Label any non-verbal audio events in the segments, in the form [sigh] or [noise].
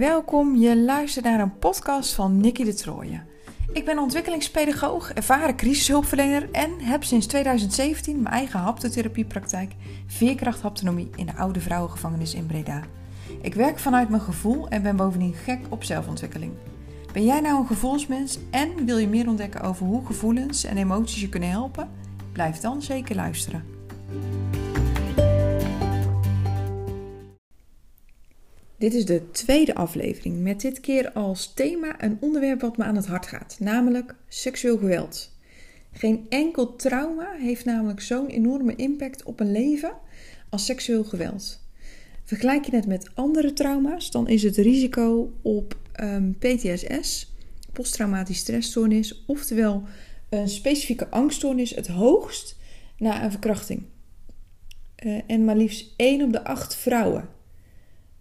Welkom, je luistert naar een podcast van Nikki de Trooien. Ik ben ontwikkelingspedagoog, ervaren crisishulpverlener en heb sinds 2017 mijn eigen haptotherapiepraktijk Veerkracht Haptonomie in de oude vrouwengevangenis in Breda. Ik werk vanuit mijn gevoel en ben bovendien gek op zelfontwikkeling. Ben jij nou een gevoelsmens en wil je meer ontdekken over hoe gevoelens en emoties je kunnen helpen? Blijf dan zeker luisteren. Dit is de tweede aflevering met dit keer als thema een onderwerp wat me aan het hart gaat, namelijk seksueel geweld. Geen enkel trauma heeft namelijk zo'n enorme impact op een leven als seksueel geweld. Vergelijk je het met andere trauma's, dan is het risico op um, PTSS, posttraumatisch stressstoornis, oftewel een specifieke angststoornis, het hoogst na een verkrachting. Uh, en maar liefst 1 op de 8 vrouwen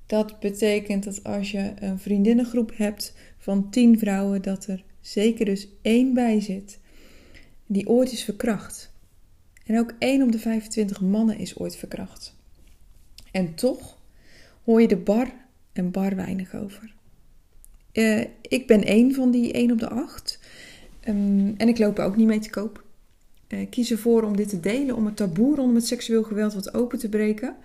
dat betekent dat als je een vriendinnengroep hebt van 10 vrouwen, dat er zeker dus één bij zit die ooit is verkracht. En ook 1 op de 25 mannen is ooit verkracht. En toch hoor je de bar en bar weinig over. Uh, ik ben één van die 1 op de 8. Um, ehm, en ik loop er ook niet mee te koop. Uh, ik kies ervoor om dit te delen, om het taboe rondom het seksueel geweld wat open te breken.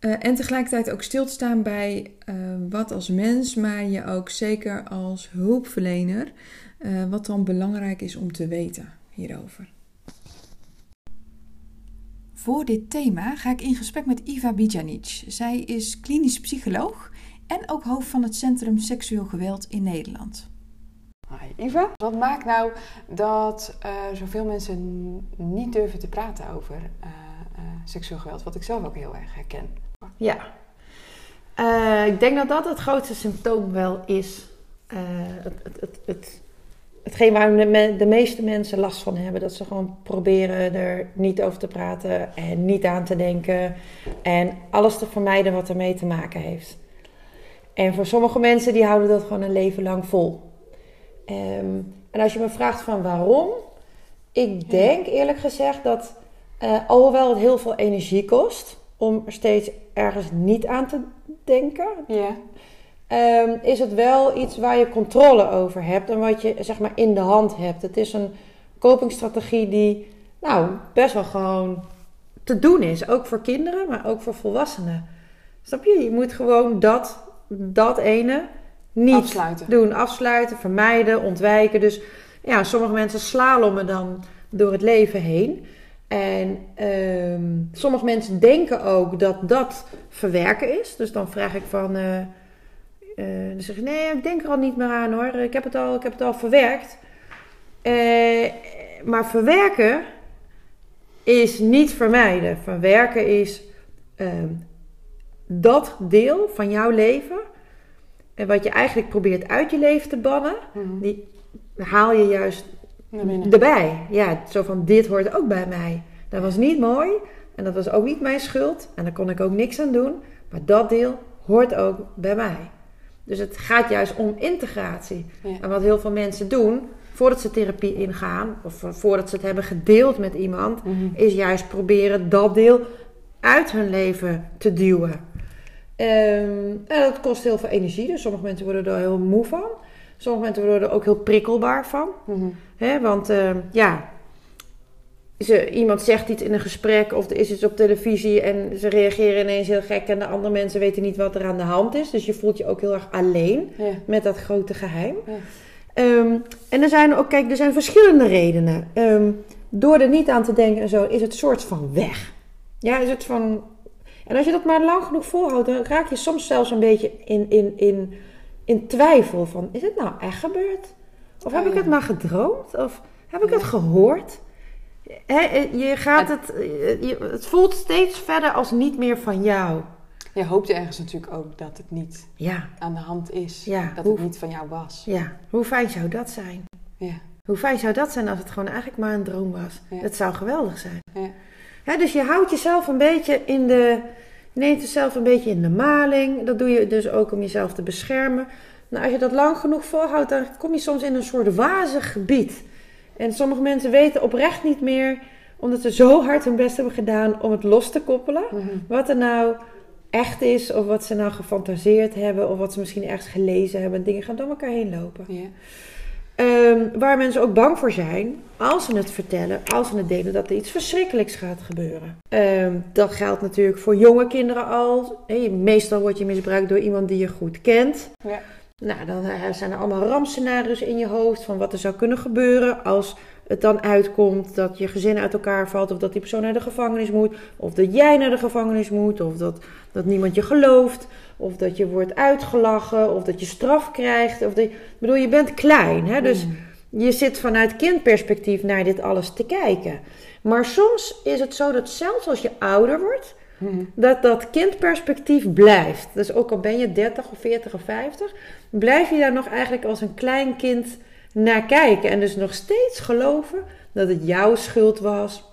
Uh, en tegelijkertijd ook stil te staan bij uh, wat als mens, maar je ook zeker als hulpverlener, uh, wat dan belangrijk is om te weten hierover. Voor dit thema ga ik in gesprek met Iva Bijanic. Zij is klinisch psycholoog en ook hoofd van het Centrum Seksueel Geweld in Nederland. Hi Iva, wat maakt nou dat zoveel mensen niet durven te praten over seksueel geweld, wat ik zelf ook heel erg herken? Ja. Uh, ik denk dat dat het grootste symptoom wel is. Uh, het, het, het, het, hetgeen waar de, de, meeste mensen last van hebben. Dat ze gewoon proberen er niet over te praten en niet aan te denken. En alles te vermijden wat ermee te maken heeft. En voor sommige mensen die houden dat gewoon een leven lang vol. Um, en als je me vraagt van waarom. Ik denk eerlijk gezegd dat uh, alhoewel het heel veel energie kost om er steeds ergens niet aan te denken. Ja. Um, is het wel iets waar je controle over hebt en wat je zeg maar in de hand hebt. Het is een copingstrategie die nou best wel gewoon te doen is. Ook voor kinderen, maar ook voor volwassenen. Snap je? Je moet gewoon dat, dat ene niet afsluiten. doen. Afsluiten, vermijden, ontwijken. Dus ja, sommige mensen slalommen dan door het leven heen. En um, sommige mensen denken ook dat dat verwerken is. Dus dan vraag ik van. Uh, uh, dan zeg je: Nee, ik denk er al niet meer aan hoor. Ik heb het al, ik heb het al verwerkt. Uh, maar verwerken is niet vermijden. Verwerken is ehm, dat deel van jouw leven. En wat je eigenlijk probeert uit je leven te bannen, mm-hmm. die haal je juist erbij. Ja, zo van dit hoort ook bij mij. Dat was niet mooi en dat was ook niet mijn schuld en daar kon ik ook niks aan doen. Maar dat deel hoort ook bij mij. Dus het gaat juist om integratie. En wat heel veel mensen doen voordat ze therapie ingaan of voordat ze het hebben gedeeld met iemand, mhm. is juist proberen dat deel uit hun leven te duwen. Um, en dat kost heel veel energie. Dus sommige mensen worden er heel moe van. Sommige mensen worden er ook heel prikkelbaar van. Mm want uh, ja, ze, iemand zegt iets in een gesprek of er is iets op televisie en ze reageren ineens heel gek en de andere mensen weten niet wat er aan de hand is. Dus je voelt je ook heel erg alleen met dat grote geheim. Ja. Ehm, en er zijn ook, kijk, er zijn verschillende redenen. Um, door er niet aan te denken en zo, is het soort van weg. Ja, is het van. En als je dat maar lang genoeg volhoudt, dan raak je soms zelfs een beetje in, in, in in twijfel van, is het nou echt gebeurd? Of heb oh, ik het maar gedroomd? Of heb ik het gehoord? je gaat het, je, het voelt steeds verder als niet meer van jou. Je hoopt ergens natuurlijk ook dat het niet ja. aan de hand is. Ja. Dat het niet van jou was. Ja, hoe fijn zou dat zijn? Ja. Hoe fijn zou dat zijn als het gewoon eigenlijk maar een droom was? Dat zou geweldig zijn. Ja. dus je houdt jezelf een beetje in de, neemt jezelf een beetje in de maling. Dat doe je dus ook om jezelf te beschermen. Nou, als je dat lang genoeg volhoudt, dan kom je soms in een soort wazig gebied. En sommige mensen weten oprecht niet meer, omdat ze zo hard hun best hebben gedaan om het los te koppelen, mhm. wat er nou echt is, of wat ze nou gefantaseerd hebben, of wat ze misschien ergens gelezen hebben. Dingen gaan door elkaar heen lopen. Ja. Ehm, waar mensen ook bang voor zijn, als ze het vertellen, als ze het delen, dat er iets verschrikkelijks gaat gebeuren. Ehm, dat geldt natuurlijk voor jonge kinderen al. Hey, meestal word je misbruikt door iemand die je goed kent. Ja. Nou, dan eh, zijn er allemaal rampscenario's in je hoofd van wat er zou kunnen gebeuren als het dan uitkomt dat je gezin uit elkaar valt, of dat die persoon naar de gevangenis moet, of dat jij naar de gevangenis moet, of dat, dat niemand je gelooft, of dat je wordt uitgelachen, of dat je straf krijgt. Of dat, ik bedoel, je bent klein, hè? dus Mm. je zit vanuit kindperspectief naar dit alles te kijken. Maar soms is het zo dat zelfs als je ouder wordt, Mhm. dat dat kindperspectief blijft. Dus ook al ben je 30 of 40 of 50, blijf je daar nog eigenlijk als een klein kind naar kijken. En dus nog steeds geloven dat het jouw schuld was,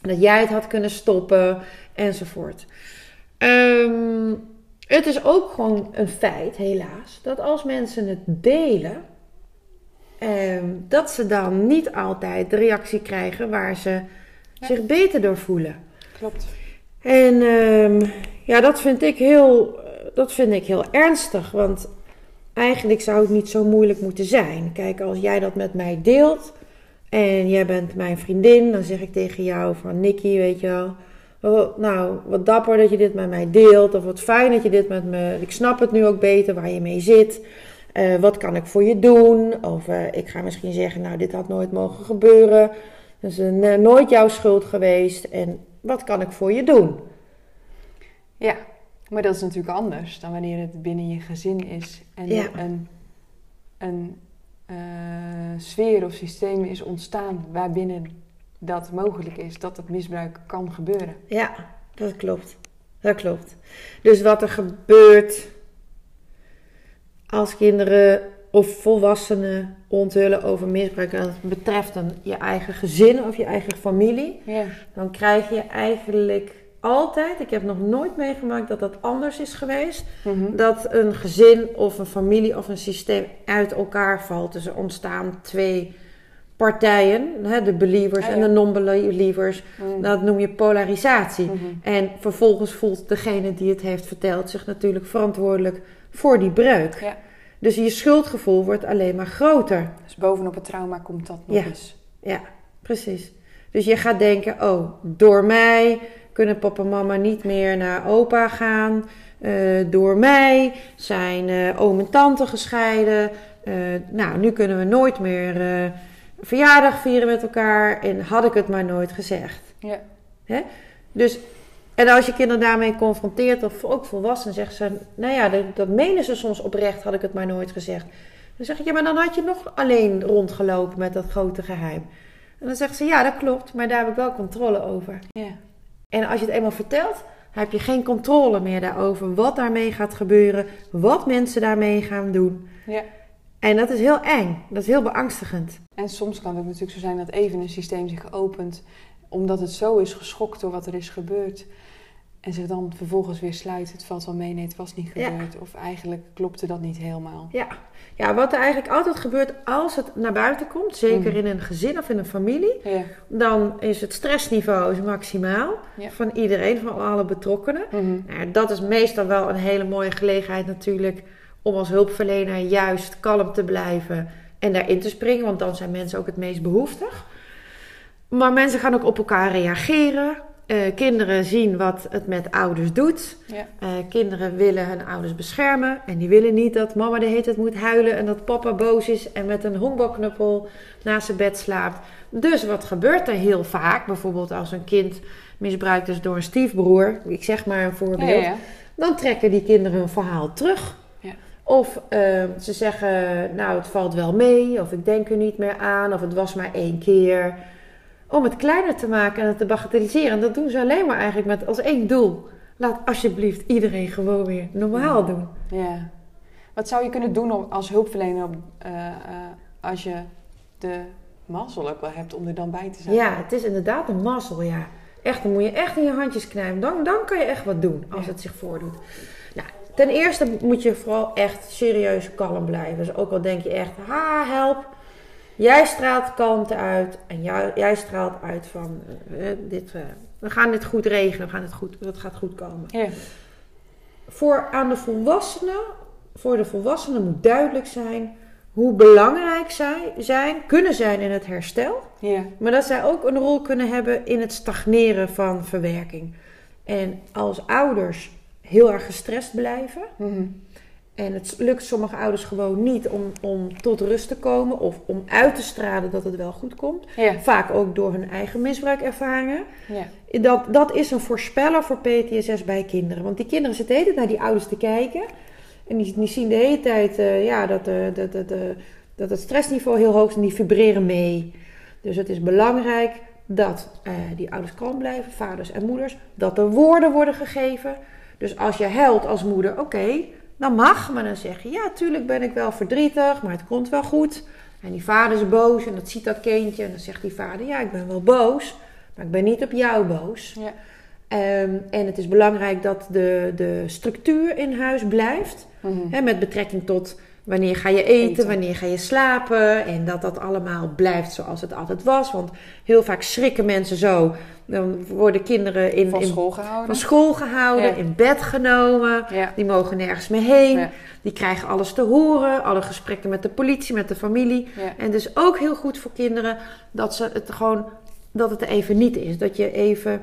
dat jij het had kunnen stoppen, enzovoort. Ehm, het is ook gewoon een feit, helaas, dat als mensen het delen, ehm, dat ze dan niet altijd de reactie krijgen waar ze Ja. zich beter door voelen. Klopt. En ehm, ja, dat vind, ik heel, dat vind ik heel ernstig. Want eigenlijk zou het niet zo moeilijk moeten zijn. Kijk, als jij dat met mij deelt en jij bent mijn vriendin, dan zeg ik tegen jou van Nicky, weet je wel. nou, wat dapper dat je dit met mij deelt. Of wat fijn dat je dit met me. Ik snap het nu ook beter waar je mee zit. Eh, wat kan ik voor je doen? Of eh, ik ga misschien zeggen, nou, dit had nooit mogen gebeuren. Dat is een, eh, nooit jouw schuld geweest. En wat kan ik voor je doen? Ja, maar dat is natuurlijk anders dan wanneer het binnen je gezin is en Ja. een, een eh, sfeer of systeem is ontstaan waarbinnen dat mogelijk is, dat het misbruik kan gebeuren. Ja, dat klopt. Dat klopt. Dus wat er gebeurt als kinderen of volwassenen onthullen over misbruik en het betreft dan je eigen gezin of je eigen familie, Ja, dan krijg je eigenlijk altijd, ik heb nog nooit meegemaakt dat dat anders is geweest, Mhm. dat een gezin of een familie of een systeem uit elkaar valt. Dus er ontstaan twee partijen, hè, de believers Ah, ja. en de non-believers. Mhm. Dat noem je polarisatie. Mhm. En vervolgens voelt degene die het heeft verteld zich natuurlijk verantwoordelijk voor die breuk. Ja. Dus je schuldgevoel wordt alleen maar groter. Dus bovenop het trauma komt dat nog Ja. eens. Ja, precies. Dus je gaat denken, oh, door mij kunnen papa en mama niet meer naar opa gaan. Eh, door mij zijn eh, oom en tante gescheiden. Eh, nou, nu kunnen we nooit meer verjaardag vieren met elkaar. En had ik het maar nooit gezegd. Ja. Dus, en als je kinderen daarmee confronteert, of ook volwassenen, zeggen ze, nou ja, dat, dat menen ze soms oprecht, had ik het maar nooit gezegd. Dan zeg ik, ja, maar dan had je nog alleen rondgelopen met dat grote geheim. En dan zeggen ze, ja, dat klopt, maar daar heb ik wel controle over. Ja. En als je het eenmaal vertelt, heb je geen controle meer daarover wat daarmee gaat gebeuren, wat mensen daarmee gaan doen. ja. En dat is heel eng, dat is heel beangstigend. En soms kan het natuurlijk zo zijn dat even een systeem zich opent, omdat het zo is geschokt door wat er is gebeurd. En zich dan vervolgens weer sluit. Het valt wel mee, nee, het was niet Ja. gebeurd. Of eigenlijk klopte dat niet helemaal. Ja. ja, wat er eigenlijk altijd gebeurt als het naar buiten komt, zeker Mhm. in een gezin of in een familie, Ja. dan is het stressniveau is maximaal Ja. van iedereen, van alle betrokkenen. Mhm. Nou, dat is meestal wel een hele mooie gelegenheid natuurlijk om als hulpverlener juist kalm te blijven en daarin te springen, want dan zijn mensen ook het meest behoeftig. Maar mensen gaan ook op elkaar reageren. Eh, kinderen zien wat het met ouders doet. Ja. Eh, kinderen willen hun ouders beschermen. En die willen niet dat mama de hele tijd moet huilen en dat papa boos is en met een honkbalknuppel naast zijn bed slaapt. Dus wat gebeurt er heel vaak? Bijvoorbeeld als een kind misbruikt is door een stiefbroer. Ik zeg maar een voorbeeld. Ja, ja. Dan trekken die kinderen hun verhaal terug. Of eh, ze zeggen, nou het valt wel mee. Of ik denk er niet meer aan. Of het was maar één keer. Om het kleiner te maken en het te bagatelliseren. En dat doen ze alleen maar eigenlijk met als één doel. Laat alsjeblieft iedereen gewoon weer normaal doen. Ja. Wat zou je kunnen doen om, als hulpverlener eh, eh, als je de mazzel ook wel hebt om er dan bij te zijn? Ja, het is inderdaad een mazzel, ja. Echt, dan moet je echt in je handjes knijpen. Dan, dan kan je echt wat doen als Ja. het zich voordoet. Nou, ten eerste moet je vooral echt serieus kalm blijven. Dus ook al denk je echt, ha, help. Jij straalt kalmte uit en jij, jij straalt uit van, eh, dit, eh, we gaan dit goed regelen, we gaan het goed, het gaat goed komen. Ja. voor aan de volwassenen, voor de volwassenen moet duidelijk zijn hoe belangrijk zij zijn, kunnen zijn in het herstel. Ja. Maar dat zij ook een rol kunnen hebben in het stagneren van verwerking. En als ouders heel erg gestrest blijven. Mhm. En het lukt sommige ouders gewoon niet om, om tot rust te komen of om uit te stralen dat het wel goed komt. Ja. Vaak ook door hun eigen misbruikervaringen. Ja. Dat, dat is een voorspeller voor PTSS bij kinderen. Want die kinderen zitten de hele tijd naar die ouders te kijken. En die, die zien de hele tijd eh, ja, dat, eh, dat, dat, eh, dat het stressniveau heel hoog is en die vibreren mee. Dus het is belangrijk dat die ouders kalm blijven, vaders en moeders. Dat er woorden worden gegeven. Dus als je huilt als moeder, oké, dan mag. Maar dan zeg je, ja, tuurlijk ben ik wel verdrietig, maar het komt wel goed. En die vader is boos en dat ziet dat kindje. En dan zegt die vader, ja, ik ben wel boos, maar ik ben niet op jou boos. Ja. Ehm, en het is belangrijk dat de, de structuur in huis blijft. Mhm. Hè, met betrekking tot wanneer ga je eten, Eten. wanneer ga je slapen. En dat dat allemaal blijft zoals het altijd was. Want heel vaak schrikken mensen zo. Dan worden kinderen in, Van school gehouden. van school gehouden, Ja. in bed genomen. Ja. Die mogen nergens meer heen. Ja. Die krijgen alles te horen. Alle gesprekken met de politie, met de familie. En dus ook heel goed voor kinderen dat ze het gewoon dat het er even niet is. Dat je even,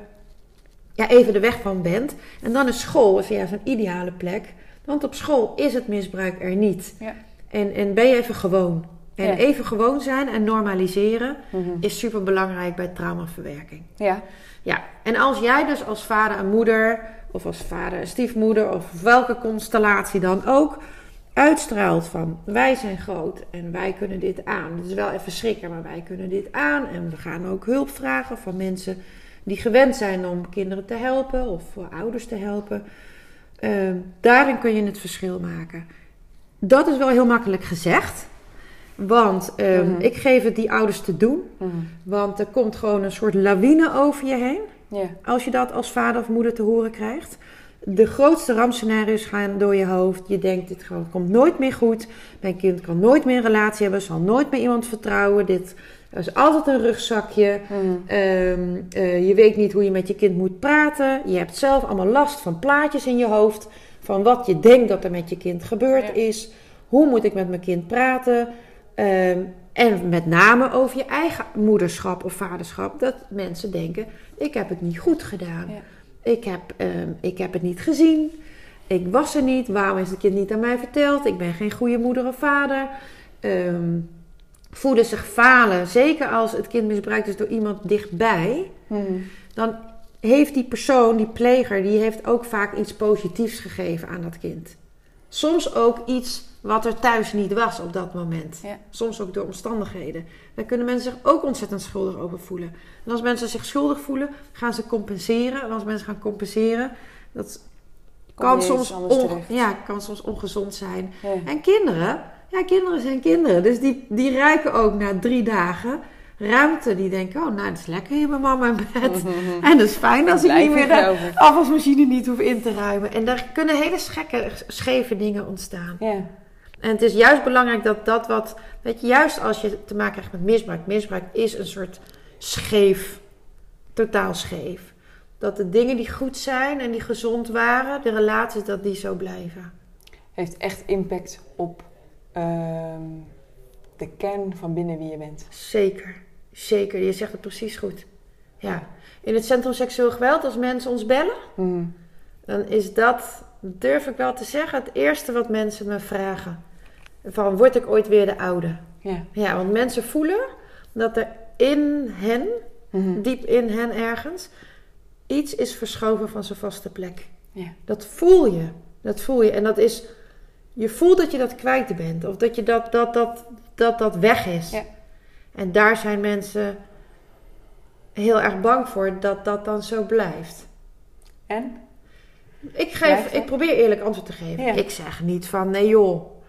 ja, even de weg van bent. En dan is school is juist een ideale plek. Want op school is het misbruik er niet. Ja. En, en ben je even gewoon. En Ja. even gewoon zijn en normaliseren Mhm. is super belangrijk bij traumaverwerking. Ja. Ja, en als jij dus als vader en moeder, of als vader en stiefmoeder, of welke constellatie dan ook, uitstraalt van wij zijn groot en wij kunnen dit aan. Het is wel even schrikken, maar wij kunnen dit aan. En we gaan ook hulp vragen van mensen die gewend zijn om kinderen te helpen of voor ouders te helpen. Ehm, daarin kun je het verschil maken. Dat is wel heel makkelijk gezegd. Want ehm, Mhm. ik geef het die ouders te doen. Mhm. Want er komt gewoon een soort lawine over je heen. Als je dat als vader of moeder te horen krijgt. De grootste rampscenario's gaan door je hoofd. Je denkt, dit gewoon- komt nooit meer goed. Mijn kind kan nooit meer een relatie hebben. Zal nooit meer iemand vertrouwen. Dit is altijd een rugzakje. Mhm. Ehm, eh, je weet niet hoe je met je kind moet praten. Je hebt zelf allemaal last van plaatjes in je hoofd. Van wat je denkt dat er met je kind gebeurd Ja. is. Hoe moet ik met mijn kind praten? Ehm, en met name over je eigen moederschap of vaderschap. Dat mensen denken, ik heb het niet goed gedaan. Ja. Ik, heb, ehm, ik heb het niet gezien. Ik was er niet. Waarom is het kind niet aan mij verteld? Ik ben geen goede moeder of vader. Voelen zich falen. Zeker als het kind misbruikt is door iemand dichtbij. Mhm. Dan heeft die persoon, die pleger, die heeft ook vaak iets positiefs gegeven aan dat kind. Soms ook iets wat er thuis niet was op dat moment. Ja. Soms ook door omstandigheden. Daar kunnen mensen zich ook ontzettend schuldig over voelen. En als mensen zich schuldig voelen, gaan ze compenseren. En als mensen gaan compenseren, dat Kom kan soms, on- ja, kan soms ongezond zijn. Ja. En kinderen, ja, kinderen zijn kinderen. Dus die, die ruiken ook na drie dagen ruimte. Die denken, oh, nou, het is lekker hier bij mama in bed. [laughs] [laughs] En dat is fijn als ik niet meer de afwasmachine niet hoef in te ruimen. En daar kunnen hele schekke, scheve dingen ontstaan. Ja. En het is juist belangrijk dat dat wat... Weet je, juist als je te maken krijgt met misbruik. Misbruik is een soort scheef. Totaal scheef. Dat de dingen die goed zijn en die gezond waren... De relaties, dat die zo blijven. Heeft echt impact op ehm, de kern van binnen wie je bent. Zeker. Zeker. Je zegt het precies goed. Ja. In het Centrum Seksueel Geweld, als mensen ons bellen... Mhm. dan is dat, durf ik wel te zeggen, het eerste wat mensen me vragen. Van, word ik ooit weer de oude? Ja. Ja, want mensen voelen dat er in hen, Mhm. diep in hen ergens, iets is verschoven van zijn vaste plek. Ja. Dat voel je. Dat voel je. En dat is, je voelt dat je dat kwijt bent. Of dat je dat, dat, dat, dat, dat weg is. Ja. En daar zijn mensen heel erg bang voor dat dat dan zo blijft. En? Ik, geef, ik probeer eerlijk antwoord te geven. Ja. Ik zeg niet van nee joh.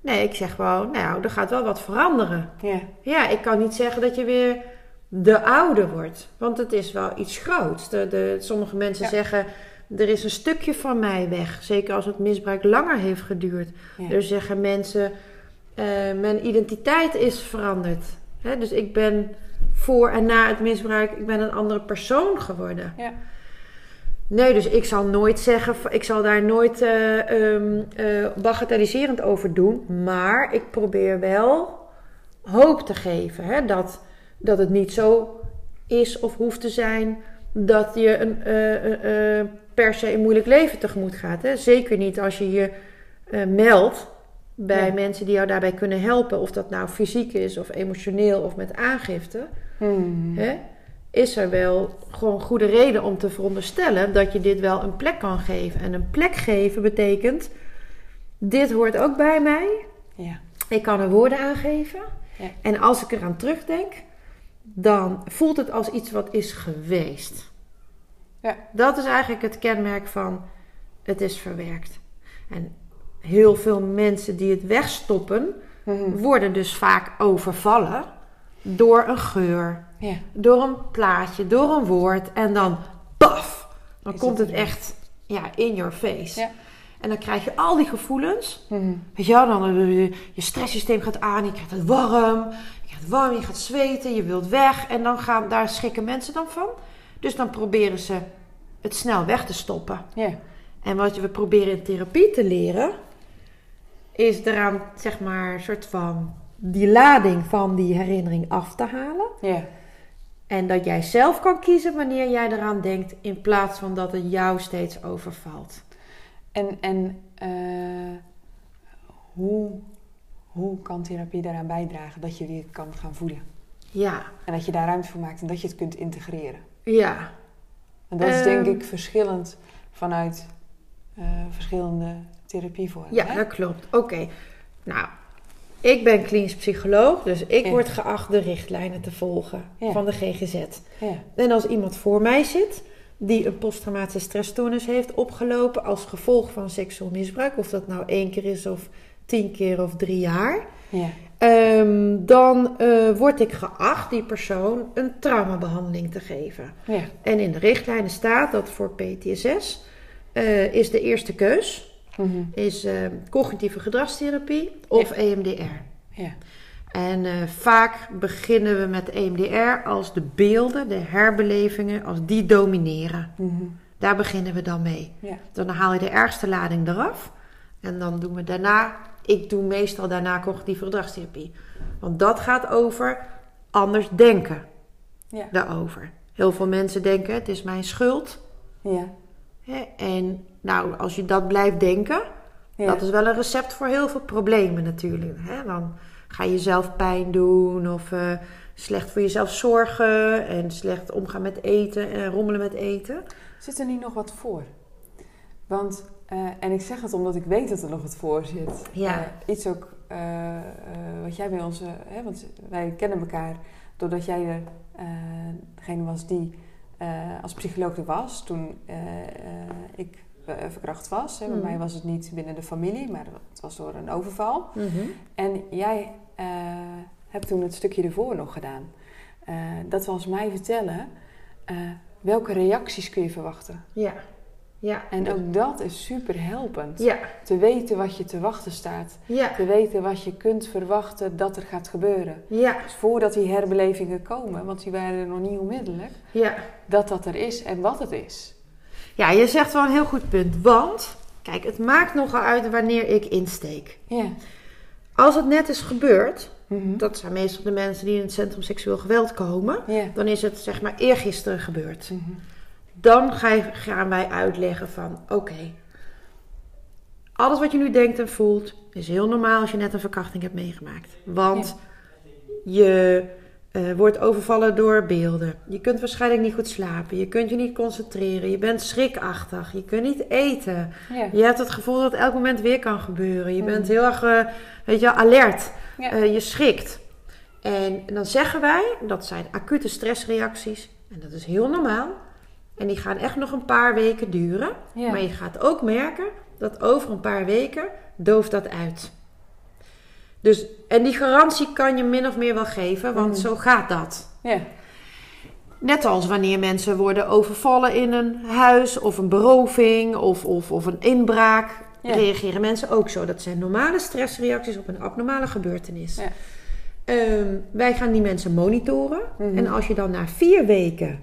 Nee, ik zeg gewoon, nou, er gaat wel wat veranderen. Ja. Ja, ik kan niet zeggen dat je weer de oude wordt. Want het is wel iets groots. De, de, sommige mensen Ja. zeggen, er is een stukje van mij weg. Zeker als het misbruik langer heeft geduurd. Ja. Er zeggen mensen, eh, mijn identiteit is veranderd. Hè, dus ik ben voor en na het misbruik, ik ben een andere persoon geworden. Ja. Nee, dus ik zal nooit zeggen, ik zal daar nooit eh, bagatelliserend over doen. Maar ik probeer wel hoop te geven. Hè? Dat, dat het niet zo is of hoeft te zijn dat je een, eh, eh, eh, per se een moeilijk leven tegemoet gaat. Hè? Zeker niet als je je meldt bij Ja. mensen die jou daarbij kunnen helpen. Of dat nou fysiek is of emotioneel of met aangifte. Hmm. Hè? Is er wel gewoon goede reden om te veronderstellen dat je dit wel een plek kan geven. En een plek geven betekent, dit hoort ook bij mij. Ja. Ik kan er woorden aan geven. Ja. En als ik eraan terugdenk, dan voelt het als iets wat is geweest. Ja. Dat is eigenlijk het kenmerk van het is verwerkt. En heel veel mensen die het wegstoppen, Mhm. worden dus vaak overvallen door een geur, Ja. door een plaatje, door een woord. En dan paf, dan Is komt het het echt ja, in your face. Ja. En dan krijg je al die gevoelens. Mhm. Weet je wel, dan eh, je stresssysteem gaat aan, je krijgt het warm, het warm, je gaat zweten, je wilt weg. En dan gaan, daar schrikken mensen dan van. Dus dan proberen ze het snel weg te stoppen. Ja. En wat we proberen in therapie te leren, is eraan, zeg maar, een soort van die lading van die herinnering af te halen. Ja. En dat jij zelf kan kiezen wanneer jij eraan denkt, in plaats van dat het jou steeds overvalt. En, en eh, hoe, hoe kan therapie daaraan bijdragen dat je dit kan gaan voelen? Ja, En dat je daar ruimte voor maakt en dat je het kunt integreren. ja, En dat is denk Ehm. ik verschillend vanuit eh, verschillende therapievormen. ja, hè? dat klopt. Oké, nou, ik ben klinisch psycholoog, dus ik Ja. word geacht de richtlijnen te volgen Ja. van de GGZ. Ja. En als iemand voor mij zit die een posttraumatische stressstoornis heeft opgelopen als gevolg van seksueel misbruik, of dat nou één keer is of tien keer of drie jaar, Ja. ehm, dan eh, word ik geacht die persoon een traumabehandeling te geven. Ja. En in de richtlijnen staat dat voor PTSS eh, is de eerste keus Mhm. is eh, cognitieve gedragstherapie of EMDR. Ja. En eh, vaak beginnen we met EMDR als de beelden, de herbelevingen, als die domineren. Mhm. Daar beginnen we dan mee. Ja. Dan haal je de ergste lading eraf. En dan doen we daarna, ik doe meestal daarna cognitieve gedragstherapie. Want dat gaat over anders denken Ja. daarover. Heel veel mensen denken, het is mijn schuld. Ja. En nou, als je dat blijft denken, Ja. dat is wel een recept voor heel veel problemen natuurlijk. Dan ga je zelf pijn doen of eh, slecht voor jezelf zorgen en slecht omgaan met eten en rommelen met eten. Zit er niet nog wat voor? Want, eh, en ik zeg het omdat ik weet dat er nog wat voor zit. Ja. Eh, iets ook eh, wat jij bij ons, hè, want wij kennen elkaar doordat jij de, degene was die als psycholoog er was toen ik verkracht was. Hè. Bij Mhm. mij was het niet binnen de familie, maar het was door een overval. En jij hebt toen het stukje ervoor nog gedaan. Dat was mij vertellen welke reacties kun je verwachten. Ja, ja. En ook dat is super helpend. Ja, Te weten wat je te wachten staat. ja, Te weten wat je kunt verwachten dat er gaat gebeuren. ja, Dus voordat die herbelevingen komen, want die waren er nog niet onmiddellijk, ja. dat dat er is en wat het is. Ja, je zegt wel een heel goed punt. Want, kijk, het maakt nogal uit wanneer ik insteek. Ja. Als het net is gebeurd, Mhm. dat zijn meestal de mensen die in het centrum seksueel geweld komen, Ja. dan is het zeg maar eergisteren gebeurd. Mhm. Dan gaan wij uitleggen van, oké, alles wat je nu denkt en voelt, is heel normaal als je net een verkrachting hebt meegemaakt. Want je eh, wordt overvallen door beelden. Je kunt waarschijnlijk niet goed slapen. Je kunt je niet concentreren. Je bent schrikachtig. Je kunt niet eten. Ja. Je hebt het gevoel dat het elk moment weer kan gebeuren. Je Mm. bent heel erg, eh, weet je, alert. Ja. Eh, je schrikt. En dan zeggen wij, dat zijn acute stressreacties. En dat is heel normaal. En die gaan echt nog een paar weken duren. Ja. Maar je gaat ook merken dat over een paar weken dooft dat uit. Dus, en die garantie kan je min of meer wel geven, want Mhm. zo gaat dat. Ja. Net als wanneer mensen worden overvallen in een huis of een beroving of, of, of een inbraak, Ja. reageren mensen ook zo. Dat zijn normale stressreacties op een abnormale gebeurtenis. Ja. Ehm, wij gaan die mensen monitoren. Mhm. En als je dan na vier weken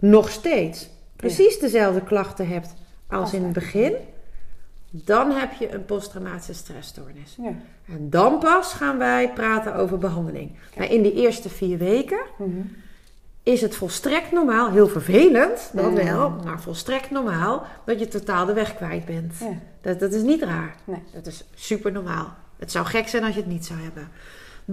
nog steeds precies dezelfde klachten hebt als Als in het begin, dan heb je een posttraumatische stressstoornis. Ja. En dan pas gaan wij praten over behandeling. Maar in die eerste vier weken Mhm. is het volstrekt normaal, heel vervelend, Mm. wel, maar volstrekt normaal dat je totaal de weg kwijt bent. Ja. Dat, dat is niet raar. Nee. Dat is super normaal. Het zou gek zijn als je het niet zou hebben.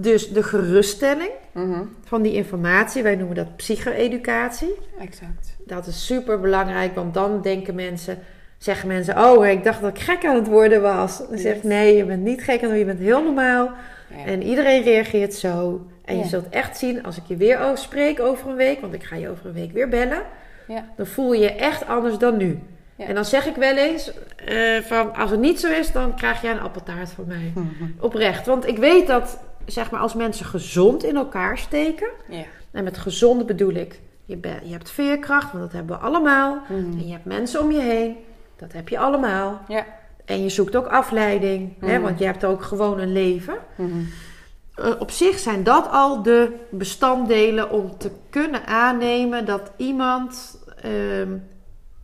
Dus de geruststelling Mhm. van die informatie, wij noemen dat psycho-educatie. Exact. Dat is super belangrijk, want dan denken mensen, zeggen mensen: Oh, ik dacht dat ik gek aan het worden was. Dan zeg ik: Yes. Nee, je bent niet gek aan het je bent heel normaal. Ja. En iedereen reageert zo. En je zult echt zien, als ik je weer spreek over een week, want ik ga je over een week weer bellen, Ja. dan voel je je echt anders dan nu. Ja. En dan zeg ik wel eens: eh, van, Als het niet zo is, dan krijg jij een appeltaart van mij. Mhm. Oprecht. Want ik weet dat, zeg maar, als mensen gezond in elkaar steken. Ja. En met gezonde bedoel ik, je, je hebt veerkracht, want dat hebben we allemaal. Mhm. En je hebt mensen om je heen, dat heb je allemaal. Ja. En je zoekt ook afleiding, hè, Mhm. want je hebt ook gewoon een leven. Mhm. Eh, op zich zijn dat al de bestanddelen om te kunnen aannemen dat iemand ehm,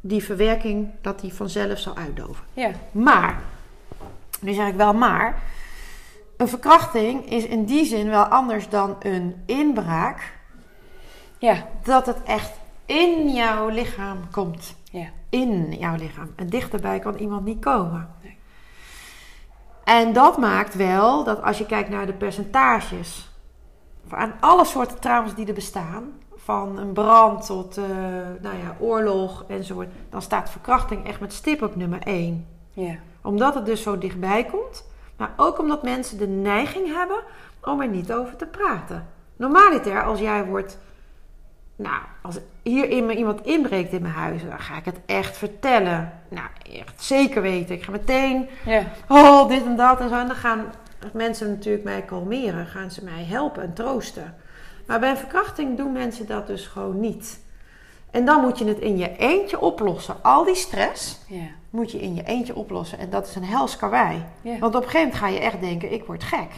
die verwerking, dat die vanzelf zal uitdoven. Ja. Maar, nu zeg ik wel maar, een verkrachting is in die zin wel anders dan een inbraak. Ja. Dat het echt in jouw lichaam komt. Ja. In jouw lichaam. En dichterbij kan iemand niet komen. Nee. En dat maakt wel dat als je kijkt naar de percentages. Aan alle soorten trauma's die er bestaan. Van een brand tot eh, nou ja, oorlog enzovoort. Dan staat verkrachting echt met stip op nummer 1 Ja. omdat het dus zo dichtbij komt. Maar ook omdat mensen de neiging hebben om er niet over te praten. Normaliter, als jij wordt... Nou, als hier in me iemand inbreekt in mijn huis... dan ga ik het echt vertellen. Nou, echt zeker weten. Ik ga meteen... Oh, dit en dat en zo. En dan gaan mensen natuurlijk mij kalmeren. Gaan ze mij helpen en troosten. Maar bij een verkrachting doen mensen dat dus gewoon niet. En dan moet je het in je eentje oplossen. Al die stress moet je in je eentje oplossen. En dat is een hels karwei. Want op een gegeven moment ga je echt denken, ik word gek.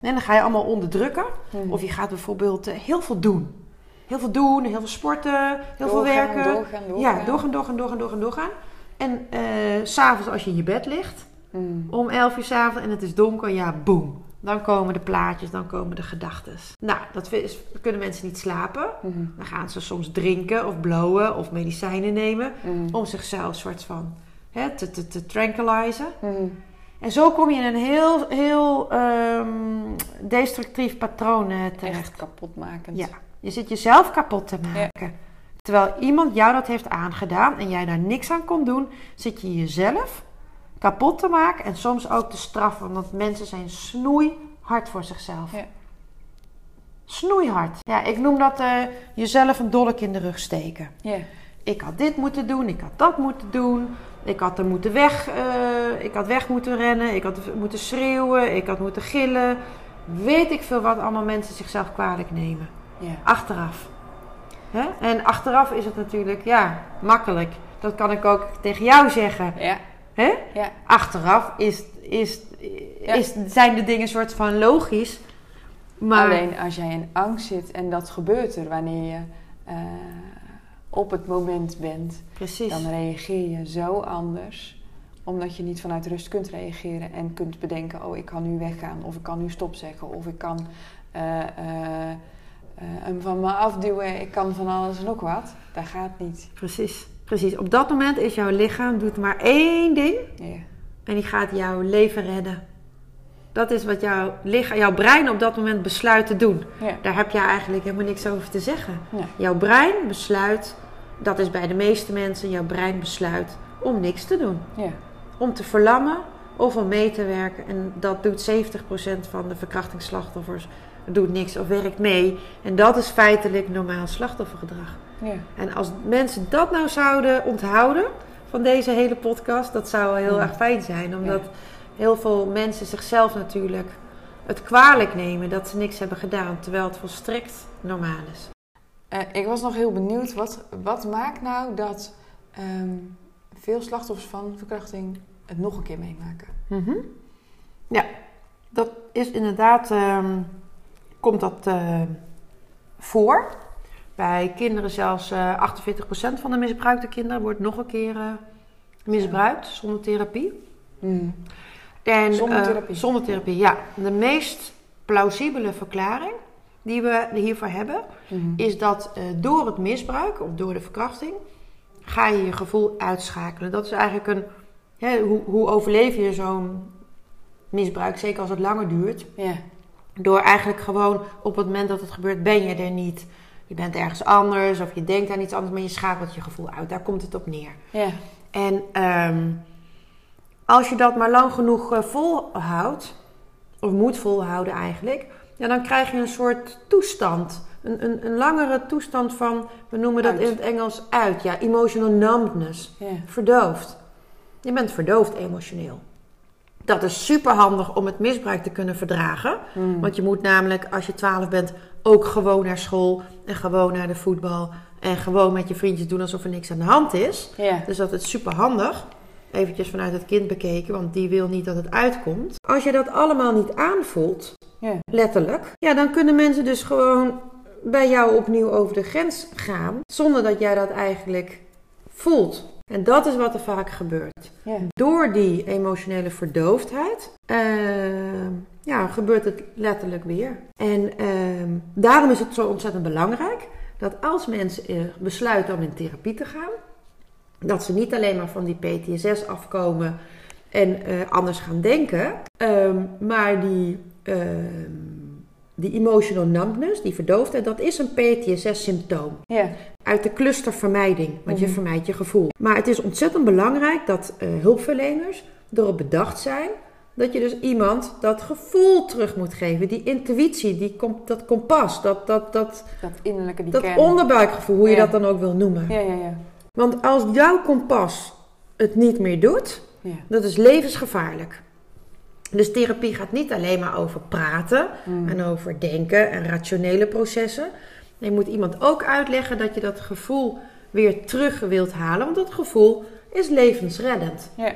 En dan ga je allemaal onderdrukken. Mhm. Of je gaat bijvoorbeeld eh, heel veel doen. Heel veel doen, heel veel sporten, heel veel werken. Doorgaan, doorgaan. Ja, doorgaan, doorgaan, doorgaan, doorgaan, doorgaan. En s s'avonds als je in je bed ligt, Mhm. om 11 uur s'avonds en het is donker, ja, boem. Dan komen de plaatjes, dan komen de gedachten. Nou, dat is, kunnen mensen niet slapen. Mhm. Dan gaan ze soms drinken of blowen of medicijnen nemen Mhm. om zichzelf soort van hè, te, te, te tranquilizen. Mhm. En zo kom je in een heel, heel ehm, destructief patroon eh, terecht. Echt kapotmakend. Ja, je zit jezelf kapot te maken. Terwijl iemand jou dat heeft aangedaan en jij daar niks aan kon doen, zit je jezelf kapot te maken en soms ook te straffen. Want mensen zijn snoeihard voor zichzelf. Ja. Snoeihard. Ja, ik noem dat eh, jezelf een dolk in de rug steken. Ja. Ik had dit moeten doen, ik had dat moeten doen. Ik had er moeten weg, eh, ik had weg moeten rennen, ik had moeten schreeuwen, ik had moeten gillen. Weet ik veel wat allemaal mensen zichzelf kwalijk nemen. Ja. Achteraf. Hè? En achteraf is het natuurlijk, ja, makkelijk. Dat kan ik ook tegen jou zeggen. Ja. Hè? Ja. Achteraf is, is, Ja. is, zijn de dingen soort van logisch. Maar Alleen als jij in angst zit en dat gebeurt er wanneer je eh, op het moment bent, precies. dan reageer je zo anders. Omdat je niet vanuit rust kunt reageren en kunt bedenken: oh, ik kan nu weggaan, of ik kan nu stop zeggen, of ik kan eh, eh, hem van me afduwen, ik kan van alles en nog wat. Dat gaat niet. Precies. Precies. Op dat moment is jouw lichaam doet maar één ding. Ja. En die gaat jouw leven redden. Dat is wat jouw, lichaam, jouw brein op dat moment besluit te doen. Ja. Daar heb je eigenlijk helemaal niks over te zeggen. Jouw brein besluit, dat is bij de meeste mensen, jouw brein besluit om niks te doen. Ja. Om te verlammen of om mee te werken. En dat doet 70% van de verkrachtingsslachtoffers. Doet niks of werkt mee. En dat is feitelijk normaal slachtoffergedrag. Ja. En als mensen dat nou zouden onthouden van deze hele podcast, dat zou wel heel erg fijn zijn. Omdat heel veel mensen zichzelf natuurlijk het kwalijk nemen dat ze niks hebben gedaan, terwijl het volstrekt normaal is. Eh, ik was nog heel benieuwd, wat, wat maakt nou dat ehm, veel slachtoffers van verkrachting het nog een keer meemaken? Mhm. Ja, dat is inderdaad, ehm, komt dat eh, voor. Bij kinderen zelfs eh 48% van de misbruikte kinderen wordt nog een keer eh, misbruikt zonder therapie. Mm. En, Zonder eh, therapie? zonder therapie, ja. De meest plausibele verklaring die we hiervoor hebben, Mhm. is dat eh, door het misbruik of door de verkrachting ga je je gevoel uitschakelen. Dat is eigenlijk een. Hoe, hoe overleef je zo'n misbruik, zeker als het langer duurt? Door eigenlijk gewoon op het moment dat het gebeurt, ben je er niet. Je bent ergens anders of je denkt aan iets anders, maar je schakelt je gevoel uit. Daar komt het op neer. Ja. En ehm, als je dat maar lang genoeg eh, volhoudt, of moet volhouden eigenlijk, ja, dan krijg je een soort toestand. Een, een, een langere toestand van, we noemen dat Uit. in het Engels uit, ja, emotional numbness. Ja. Verdoofd. Je bent verdoofd emotioneel. Dat is super handig om het misbruik te kunnen verdragen. Mm. Want je moet namelijk, als je 12 bent, ook gewoon naar school en gewoon naar de voetbal. En gewoon met je vriendjes doen alsof er niks aan de hand is. Ja. Dus dat is super handig. Eventjes vanuit het kind bekeken, want die wil niet dat het uitkomt. Als je dat allemaal niet aanvoelt, Ja. letterlijk, ja, dan kunnen mensen dus gewoon bij jou opnieuw over de grens gaan, zonder dat jij dat eigenlijk voelt. En dat is wat er vaak gebeurt. Ja. Door die emotionele verdoofdheid, ehm, ja, gebeurt het letterlijk weer. En ehm, daarom is het zo ontzettend belangrijk dat als mensen besluiten om in therapie te gaan, dat ze niet alleen maar van die PTSS afkomen en eh, anders gaan denken, ehm, maar die, ehm, die emotional numbness, die verdoofdheid, dat is een PTSS-symptoom. Ja. Uit de clustervermijding, want je Mhm. vermijdt je gevoel. Maar het is ontzettend belangrijk dat eh, hulpverleners erop bedacht zijn dat je dus iemand dat gevoel terug moet geven. Die intuïtie, die, kom- dat kompas, dat, dat, dat, Dat innerlijke, die dat kern. onderbuikgevoel, hoe je dat dan ook wil noemen. Ja, ja, ja. Want als jouw kompas het niet meer doet, ja. dat is levensgevaarlijk. Dus therapie gaat niet alleen maar over praten Mm. en over denken en rationele processen. Je moet iemand ook uitleggen dat je dat gevoel weer terug wilt halen, want dat gevoel is levensreddend. Ja.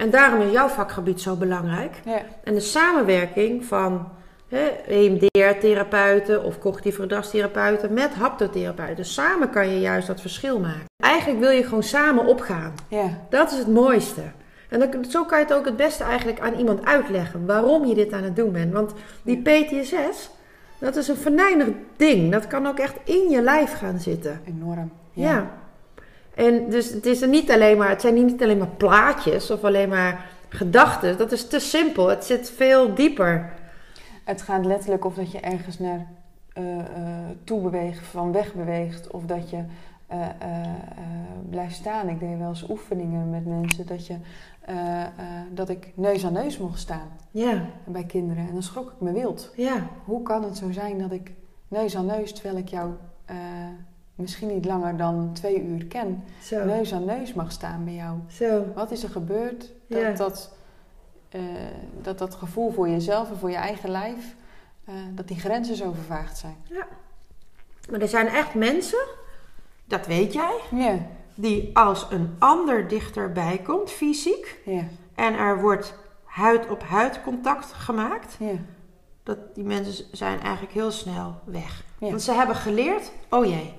En daarom is jouw vakgebied zo belangrijk. Ja. En de samenwerking van hè, EMDR-therapeuten of cognitieve gedragstherapeuten met haptotherapeuten. Samen kan je juist dat verschil maken. Eigenlijk wil je gewoon samen opgaan. Ja. Dat is het mooiste. En dan, zo kan je het ook het beste eigenlijk aan iemand uitleggen waarom je dit aan het doen bent. Want die PTSS, dat is een venijnig ding. Dat kan ook echt in je lijf gaan zitten. Enorm. Ja. En dus het, is er niet alleen maar, het zijn niet alleen maar plaatjes of alleen maar gedachten. Dat is te simpel. Het zit veel dieper. Het gaat letterlijk of dat je ergens naar eh, toe beweegt, van weg beweegt, of dat je eh, blijft staan. Ik deed wel eens oefeningen met mensen dat, je, dat ik neus aan neus mocht staan Ja, bij kinderen. En dan schrok ik me wild. ja, Hoe kan het zo zijn dat ik neus aan neus, terwijl ik jou misschien niet langer dan twee uur ken, zo. neus aan neus mag staan bij jou? Zo. Wat is er gebeurd dat Ja. dat, eh, dat dat gevoel voor jezelf en voor je eigen lijf, eh, dat die grenzen zo vervaagd zijn? Maar er zijn echt mensen, dat weet jij, Ja, die als een ander dichterbij komt, fysiek, ja, en er wordt huid op huid contact gemaakt, ja, dat die mensen zijn eigenlijk heel snel weg. Ja. Want ze hebben geleerd, oh jee,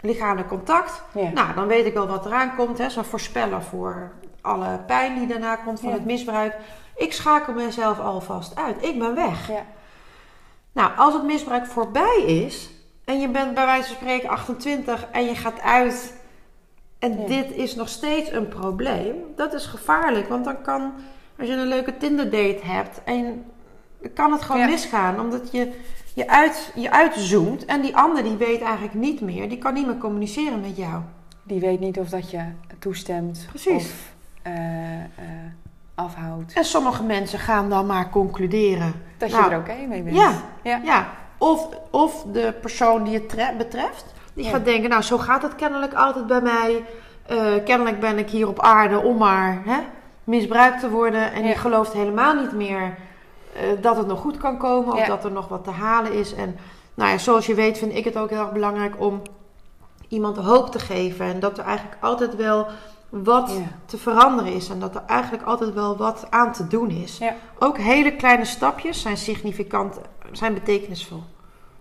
lichamelijk contact, ja. Nou, dan weet ik wel wat eraan komt. Zo'n voorspeller voor alle pijn die daarna komt van Ja. het misbruik. Ik schakel mezelf alvast uit. Ik ben weg. Ja. Nou, als het misbruik voorbij is en je bent bij wijze van spreken 28 en je gaat uit en dit is nog steeds een probleem, dat is gevaarlijk. Want dan kan, als je een leuke Tinder date hebt en kan het gewoon misgaan, omdat je je, uit, je uitzoomt en die ander die weet eigenlijk niet meer, die kan niet meer communiceren met jou. Die weet niet of dat je toestemt Precies. of eh, eh, afhoudt. En sommige mensen gaan dan maar concluderen. Dat je Nou, er oké mee bent. Ja, Ja. ja. Of, of de persoon die het tre- betreft, die Ja. gaat denken, nou zo gaat het kennelijk altijd bij mij. Eh, kennelijk ben ik hier op aarde om maar hè, misbruikt te worden. En Ja. die gelooft helemaal niet meer dat het nog goed kan komen of Ja. dat er nog wat te halen is. En nou ja, zoals je weet vind ik het ook heel erg belangrijk om iemand hoop te geven. En dat er eigenlijk altijd wel wat Ja. te veranderen is. En dat er eigenlijk altijd wel wat aan te doen is. Ja. Ook hele kleine stapjes zijn significant, zijn betekenisvol.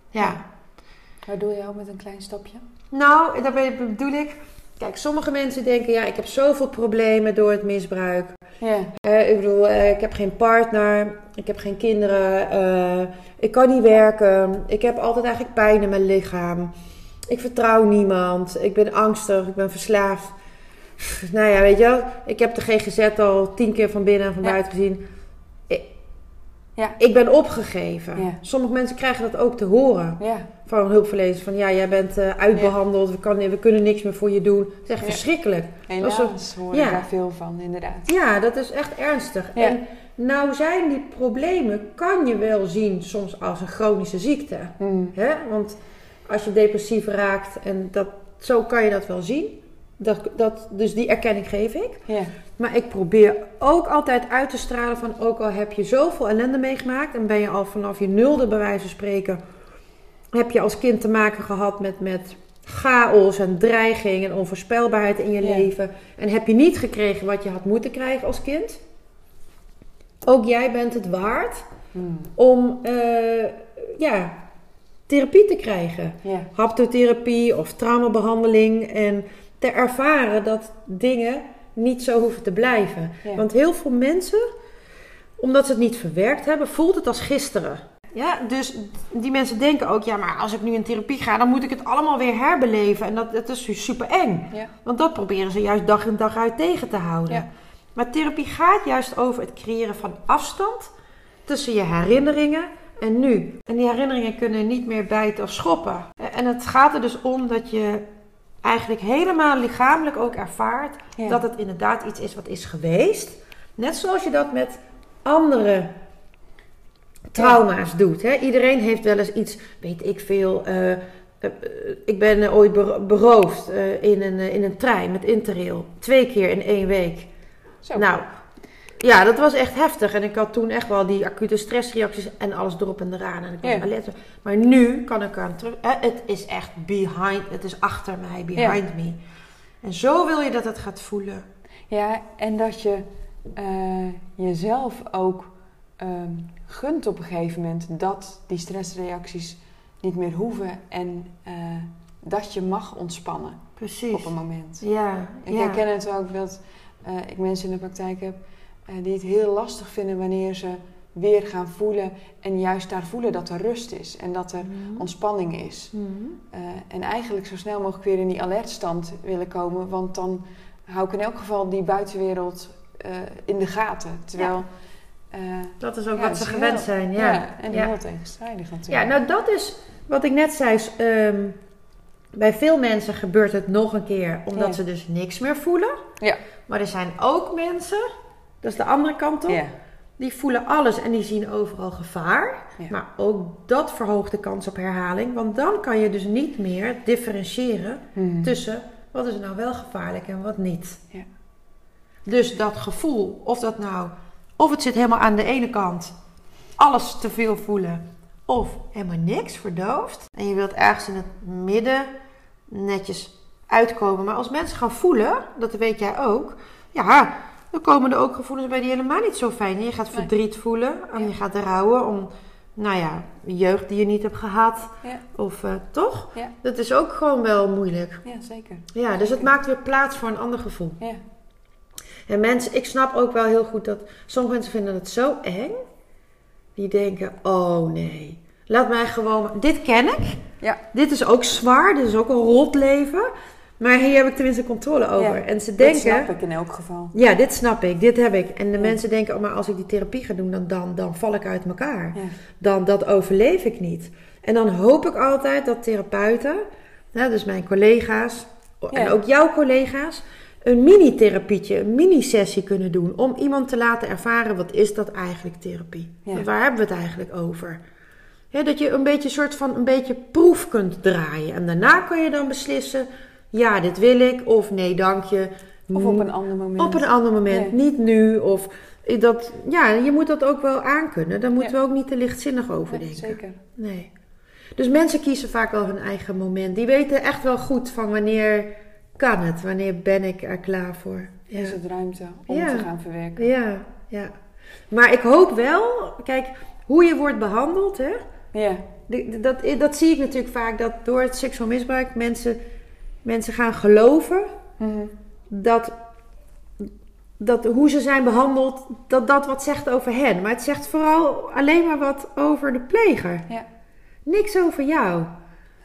Ja. Waar doe je ook met een klein stapje? Nou, daar bedoel ik. Kijk, sommige mensen denken, ja, ik heb zoveel problemen door het misbruik. Ja. Eh, ik bedoel, eh, ik heb geen partner, ik heb geen kinderen, eh, ik kan niet werken, ik heb altijd eigenlijk pijn in mijn lichaam. Ik vertrouw niemand, ik ben angstig, ik ben verslaafd. Nou ja, weet je wel, ik heb de GGZ al tien keer van binnen en van Ja. buiten gezien. Ik, Ja. ik ben opgegeven. Ja. Sommige mensen krijgen dat ook te horen Ja. van hulpverleners. Van ja, jij bent eh, uitbehandeld, we, kan, we kunnen niks meer voor je doen. Dat is echt verschrikkelijk. Helaas Dat hoor ja. ik daar veel van, inderdaad. Ja, dat is echt ernstig. En nou zijn die problemen, kan je wel zien soms als een chronische ziekte. Mm. Hè? Want als je depressief raakt, en dat, zo kan je dat wel zien. Dat, dat, dus die erkenning geef ik. Maar ik probeer ook altijd uit te stralen van... ook al heb je zoveel ellende meegemaakt... en ben je al vanaf je nulde bij wijze van spreken... heb je als kind te maken gehad met, met chaos en dreiging en onvoorspelbaarheid in je Ja. leven... en heb je niet gekregen wat je had moeten krijgen als kind... ook jij bent het waard Mm. om eh, ja, therapie te krijgen Ja. haptotherapie of traumabehandeling. En te ervaren dat dingen niet zo hoeven te blijven. Ja. Want heel veel mensen, omdat ze het niet verwerkt hebben, voelt het als gisteren. Ja, dus die mensen denken ook, ja, maar als ik nu in therapie ga, dan moet ik het allemaal weer herbeleven. En dat, dat is super eng. Ja. Want dat proberen ze juist dag in dag uit tegen te houden. Ja. Maar therapie gaat juist over het creëren van afstand tussen je herinneringen en nu. En die herinneringen kunnen niet meer bijten of schoppen. En het gaat er dus om dat je eigenlijk helemaal lichamelijk ook ervaart Ja. dat het inderdaad iets is wat is geweest. Net zoals je dat met andere trauma's doet. Hè? Iedereen heeft wel eens iets, weet ik veel. eh, eh, ik ben ooit bero- beroofd eh, in, een, in een trein met Interrail. Twee keer in één week. Zo. Nou, ja, dat was echt heftig. En ik had toen echt wel die acute stressreacties en alles erop en eraan. En ik was Ja. alert. Maar nu kan ik aan terug. eh, Het is echt behind, het is achter mij, behind me. En zo wil je dat het gaat voelen. Ja, en dat je eh, jezelf ook ehm, gunt op een gegeven moment dat die stressreacties niet meer hoeven en eh, dat je mag ontspannen Precies. op een moment. Ja, Ik ja. herken het ook dat ik mensen in de praktijk heb die het heel lastig vinden wanneer ze weer gaan voelen en juist daar voelen dat er rust is en dat er Mhm. ontspanning is. Mhm. Eh, en eigenlijk zo snel mogelijk weer in die alertstand willen komen, want dan hou ik in elk geval die buitenwereld eh, in de gaten. Terwijl. eh, Dat is ook ja, wat ze gewend heel- zijn. Ja, ja, en ja. heel tegenstrijdig Ja, natuurlijk. nou dat is wat ik net zei. ehm, bij veel mensen gebeurt het nog een keer omdat Ja. ze dus niks meer voelen. Ja. Maar er zijn ook mensen, dat is de andere kant op, ja. die voelen alles en die zien overal gevaar. Ja. Maar ook dat verhoogt de kans op herhaling. Want dan kan je dus niet meer differentiëren Mhm. tussen wat is nou wel gevaarlijk en wat niet. Ja. Dus dat gevoel, of dat nou, of het zit helemaal aan de ene kant, alles te veel voelen, of helemaal niks, verdoofd. En je wilt ergens in het midden netjes uitkomen. Maar als mensen gaan voelen, dat weet jij ook, ja, dan komen er ook gevoelens bij die helemaal niet zo fijn. Je gaat Nee. verdriet voelen en Ja. je gaat rouwen om, nou ja, jeugd die je niet hebt gehad. Ja. Of eh, toch? Ja. Dat is ook gewoon wel moeilijk. ja, zeker. Ja, dus het maakt weer plaats voor een ander gevoel. Ja. En mensen, ik snap ook wel heel goed dat sommige mensen vinden het zo eng. Die denken, oh nee, laat mij gewoon... Dit ken ik. Ja. Dit is ook zwaar, dit is ook een rot leven. Maar hier heb ik tenminste controle over. Ja, en ze Dat denken... snap ik in elk geval. Ja, dit snap ik, dit heb ik. En de Ja. mensen denken, oh, maar als ik die therapie ga doen, dan, dan, dan val ik uit elkaar. Ja. Dan dat overleef ik niet. En dan hoop ik altijd dat therapeuten, hè, dus mijn collega's en ook jouw collega's, een mini-therapietje, een mini-sessie kunnen doen. Om iemand te laten ervaren, wat is dat eigenlijk therapie? Waar hebben we het eigenlijk over? Dat je een beetje soort van een beetje proef kunt draaien. En daarna kun je dan beslissen, ja, dit wil ik, of nee, dank je. Of op een ander moment. Op een ander moment, niet nu. Of dat, ja, je moet dat ook wel aankunnen. Daar moeten Ja. we ook niet te lichtzinnig over Ja, denken. zeker. Nee. Dus mensen kiezen vaak wel hun eigen moment. Die weten echt wel goed van wanneer kan het, wanneer ben ik er klaar voor. Ja. Is het ruimte om Ja. te gaan verwerken? Ja, ja. Maar ik hoop wel, kijk, hoe je wordt behandeld, hè, Ja. Die- Dat, dat zie ik natuurlijk vaak, dat door het seksueel misbruik mensen, mensen gaan geloven Mhm. dat, dat hoe ze zijn behandeld, dat dat wat zegt over hen. Maar het zegt vooral alleen maar wat over de pleger. Ja. Niks over jou.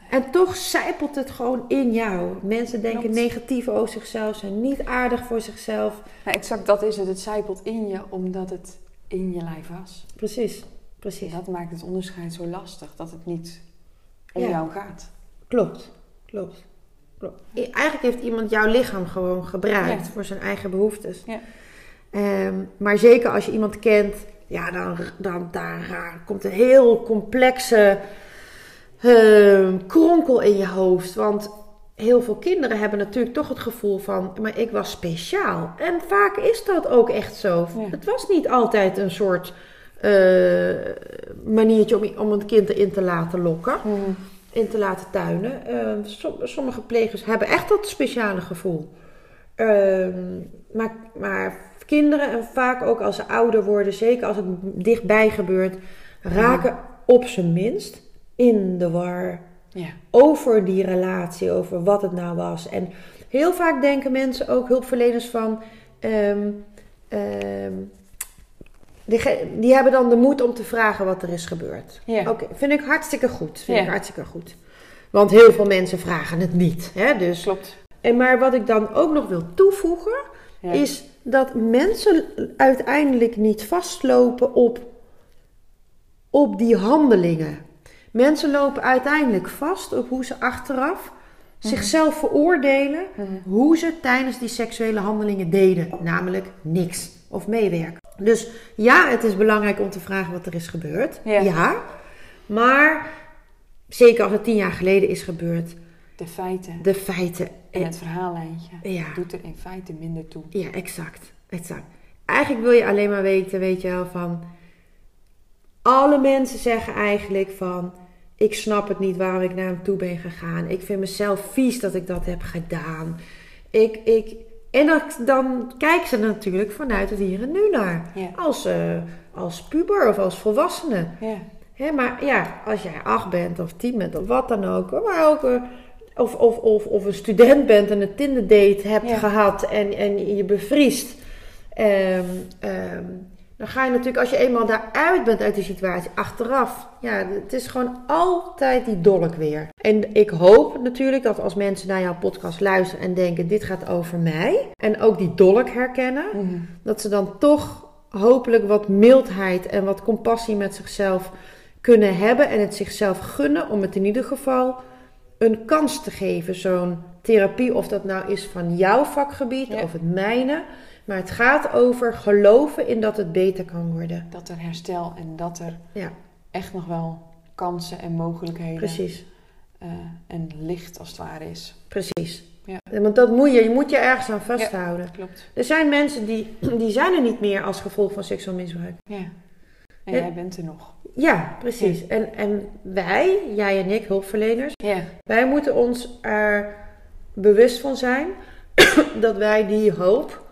En toch zijpelt het gewoon in jou. Mensen denken Klopt. negatief over zichzelf, zijn niet aardig voor zichzelf. Nou, exact dat is het. Het zijpelt in je omdat het in je lijf was. Precies, En precies. dat maakt het onderscheid zo lastig. Dat het niet om Ja. jou gaat. Klopt, klopt. Eigenlijk heeft iemand jouw lichaam gewoon gebruikt Ja. voor zijn eigen behoeftes. Ja. Ehm, maar zeker als je iemand kent, ja, dan, dan daar komt een heel complexe ehm, kronkel in je hoofd. Want heel veel kinderen hebben natuurlijk toch het gevoel van, maar ik was speciaal. En vaak is dat ook echt zo. Ja. Het was niet altijd een soort eh, maniertje om, om een kind erin te laten lokken in te laten tuinen. Eh, som- sommige plegers hebben echt dat speciale gevoel. Ehm, maar, maar kinderen, en vaak ook als ze ouder worden, zeker als het dichtbij gebeurt, raken op zijn minst in de war Ja. over die relatie, over wat het nou was. En heel vaak denken mensen, ook hulpverleners, van. ehm, ehm, die, die hebben dan de moed om te vragen wat er is gebeurd. Ja. Oké, vind ik hartstikke goed. Vind Ja. ik hartstikke goed. Want heel veel mensen vragen het niet. Hè? Dus, Klopt. en maar wat ik dan ook nog wil toevoegen, Ja. is dat mensen uiteindelijk niet vastlopen op, op die handelingen. Mensen lopen uiteindelijk vast op hoe ze achteraf zichzelf veroordelen Mhm. hoe ze tijdens die seksuele handelingen deden, namelijk niks of meewerken. Dus ja, het is belangrijk om te vragen wat er is gebeurd. Ja. maar zeker als het tien jaar geleden is gebeurd, De feiten de feiten. en het verhaallijntje Ja. doet er in feite minder toe. Ja, exact. exact. Eigenlijk wil je alleen maar weten, weet je wel, van... Alle mensen zeggen eigenlijk van... Ik snap het niet waarom ik naar hem toe ben gegaan. Ik vind mezelf vies dat ik dat heb gedaan. Ik, ik... En dan, dan kijken ze natuurlijk vanuit het hier en nu naar. Ja. Als, eh, als puber of als volwassene. Ja. Hè, maar ja, als jij acht bent of tien bent of wat dan ook. Maar ook eh, of, of, of, of een student bent en een Tinder date hebt Ja. gehad en, en je bevriest. Ehm, dan ga je natuurlijk, als je eenmaal daaruit bent uit die situatie, achteraf. Ja, het is gewoon altijd die dolk weer. En ik hoop natuurlijk dat als mensen naar jouw podcast luisteren en denken: dit gaat over mij. En ook die dolk herkennen Mhm. dat ze dan toch hopelijk wat mildheid en wat compassie met zichzelf kunnen hebben en het zichzelf gunnen om het in ieder geval een kans te geven. Zo'n therapie, of dat nou is van jouw vakgebied Ja. of het mijne. Maar het gaat over geloven in dat het beter kan worden. Dat er herstel en dat er Ja, echt nog wel kansen en mogelijkheden precies. eh, en licht als het ware is. Precies. Ja. Want dat moet je, je moet je ergens aan vasthouden. Klopt. Er zijn mensen die, [clears throat] die zijn er niet meer als gevolg van seksueel misbruik. Ja. En Ja. jij bent er nog. Ja, precies. En, en wij, jij en ik, hulpverleners, Ja. Wij moeten ons er bewust van zijn [clears throat] dat wij die ehm,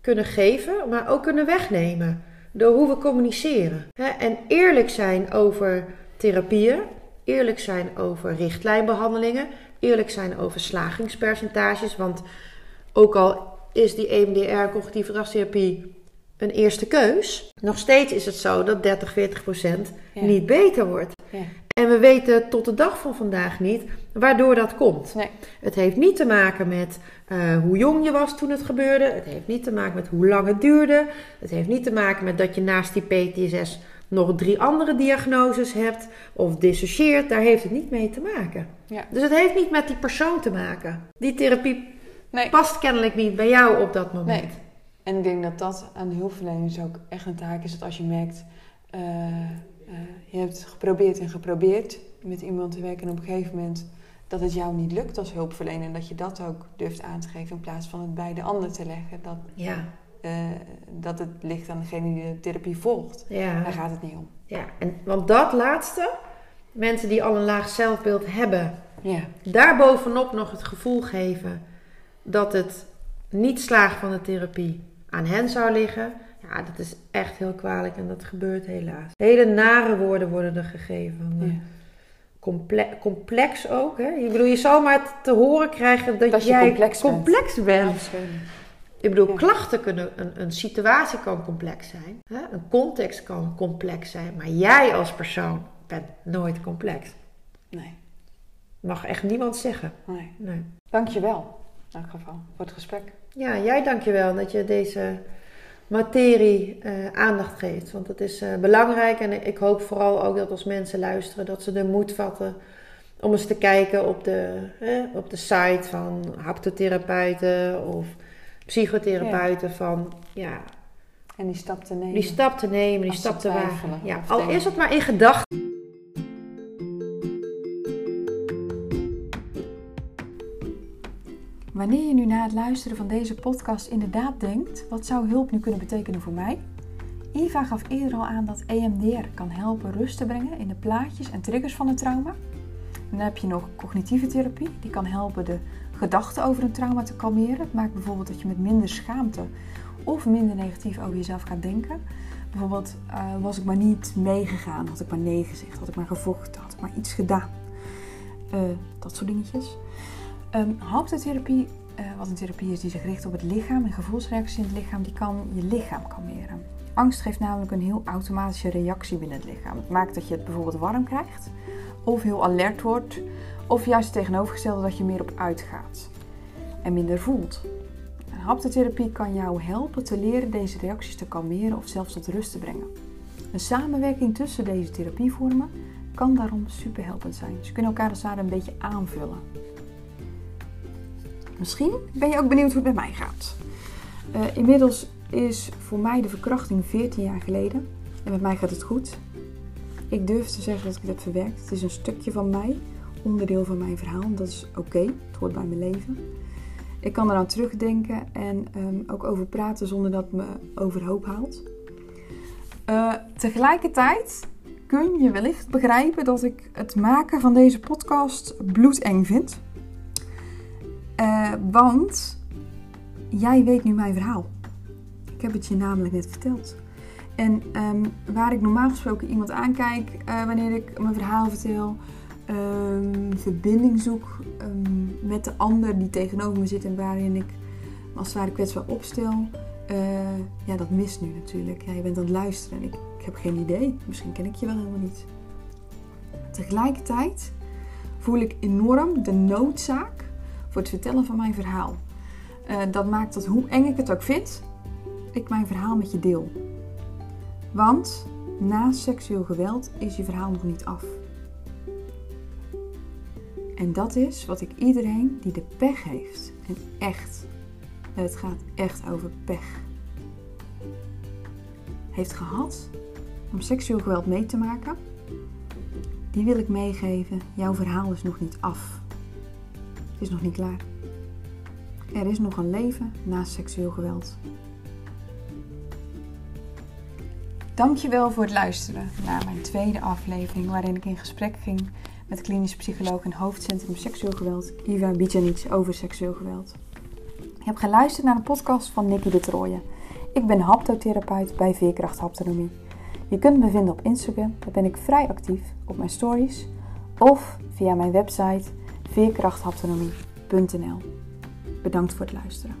kunnen geven, maar ook kunnen wegnemen door hoe we communiceren. Hè, En eerlijk zijn over therapieën, eerlijk zijn over richtlijnbehandelingen, eerlijk zijn over slagingspercentages. Want ook al is die EMDR, cognitieve gedragstherapie, een eerste keus, nog steeds is het zo dat 30, 40 procent Ja. niet beter wordt. Ja. En we weten tot de dag van vandaag niet waardoor dat komt. Nee. Het heeft niet te maken met eh, hoe jong je was toen het gebeurde. Het heeft niet te maken met hoe lang het duurde. Het heeft niet te maken met dat je naast die PTSS nog drie andere diagnoses hebt of dissocieert. Daar heeft het niet mee te maken. Ja. Dus het heeft niet met die persoon te maken. Die therapie Nee. past kennelijk niet bij jou op dat moment. Nee. En ik denk dat dat aan de hulpverleners ook echt een taak is. Dat als je merkt, eh, eh, je hebt geprobeerd en geprobeerd met iemand te werken en op een gegeven moment dat het jou niet lukt als hulpverlener. En dat je dat ook durft aan te geven in plaats van het bij de ander te leggen. Dat, Ja, eh, dat het ligt aan degene die de therapie volgt. ja. Daar gaat het niet om. ja. En, want dat laatste, mensen die al een laag zelfbeeld hebben, Ja, daarbovenop nog het gevoel geven dat het niet slagen van de therapie aan hen zou liggen. Ja, dat is echt heel kwalijk en dat gebeurt helaas. Hele nare woorden worden er gegeven. Eh, Ja. comple- complex ook. Hè? Ik bedoel, je zou maar te horen krijgen dat, jij complex bent. bent. Absoluut. Ik bedoel, Ja. klachten kunnen, een, een situatie kan complex zijn. Hè? Een context kan complex zijn. Maar jij als persoon bent nooit complex. Nee, Mag echt niemand zeggen. nee. Nee. Dankjewel, in elk geval, voor het gesprek. Ja, jij dankjewel dat je deze materie eh, aandacht geeft. Want dat is eh, belangrijk. En ik hoop vooral ook dat als mensen luisteren, dat ze de moed vatten om eens te kijken op de, op de site van haptotherapeuten of psychotherapeuten. Van ja, En die stap te nemen. die stap te nemen, die stap te wagen. Ja, al is het maar in gedachten. Wanneer je nu na het luisteren van deze podcast inderdaad denkt: wat zou hulp nu kunnen betekenen voor mij? Eva gaf eerder al aan dat EMDR kan helpen rust te brengen in de plaatjes en triggers van een trauma. Dan heb je nog cognitieve therapie, die kan helpen de gedachten over een trauma te kalmeren. Het maakt bijvoorbeeld dat je met minder schaamte of minder negatief over jezelf gaat denken. Bijvoorbeeld, eh, was ik maar niet meegegaan, had ik maar nee gezegd, had ik maar gevochten, had ik maar iets gedaan. Eh, dat soort dingetjes. Ehm haptotherapie, eh, wat een therapie is die zich richt op het lichaam en gevoelsreacties in het lichaam, die kan je lichaam kalmeren. Angst geeft namelijk een heel automatische reactie binnen het lichaam. Het maakt dat je het bijvoorbeeld warm krijgt, of heel alert wordt, of juist het tegenovergestelde dat je meer op uitgaat en minder voelt. En haptotherapie kan jou helpen te leren deze reacties te kalmeren of zelfs tot rust te brengen. Een samenwerking tussen deze therapievormen kan daarom superhelpend zijn. Ze kunnen elkaar als het ware een beetje aanvullen. Misschien ben je ook benieuwd hoe het met mij gaat. Eh, inmiddels is voor mij de verkrachting 14 jaar geleden. En met mij gaat het goed. Ik durf te zeggen dat ik het heb verwerkt. Het is een stukje van mij, onderdeel van mijn verhaal. Dat is oké, het hoort bij mijn leven. Ik kan eraan terugdenken en ehm, ook over praten zonder dat het me overhoop haalt. Eh, tegelijkertijd kun je wellicht begrijpen dat ik het maken van deze podcast bloedeng vind. Eh, want jij weet nu mijn verhaal. Ik heb het je namelijk net verteld. En ehm, waar ik normaal gesproken iemand aankijk eh, wanneer ik mijn verhaal vertel, ehm, verbinding zoek ehm, met de ander die tegenover me zit en waarin ik als het ware kwetsbaar opstel, eh, ja, dat mist nu natuurlijk. Ja, je bent aan het luisteren en ik, ik heb geen idee. Misschien ken ik je wel helemaal niet. Tegelijkertijd voel ik enorm de noodzaak voor het vertellen van mijn verhaal. Eh, dat maakt dat hoe eng ik het ook vind, ik mijn verhaal met je deel. Want na seksueel geweld is je verhaal nog niet af. En dat is wat ik iedereen die de pech heeft, en echt, het gaat echt over pech, heeft gehad om seksueel geweld mee te maken, die wil ik meegeven. Jouw verhaal is nog niet af. Is nog niet klaar. Er is nog een leven na seksueel geweld. Dankjewel voor het luisteren naar mijn tweede aflevering waarin ik in gesprek ging met klinisch psycholoog en hoofdcentrum seksueel geweld Iva Bijanic over seksueel geweld. Je hebt geluisterd naar een podcast van Nicky de Trooijen. Ik ben haptotherapeut bij Veerkracht Haptonomie. Je kunt me vinden op Instagram, daar ben ik vrij actief op mijn stories of via mijn website veerkrachtautonomie.nl. Bedankt voor het luisteren.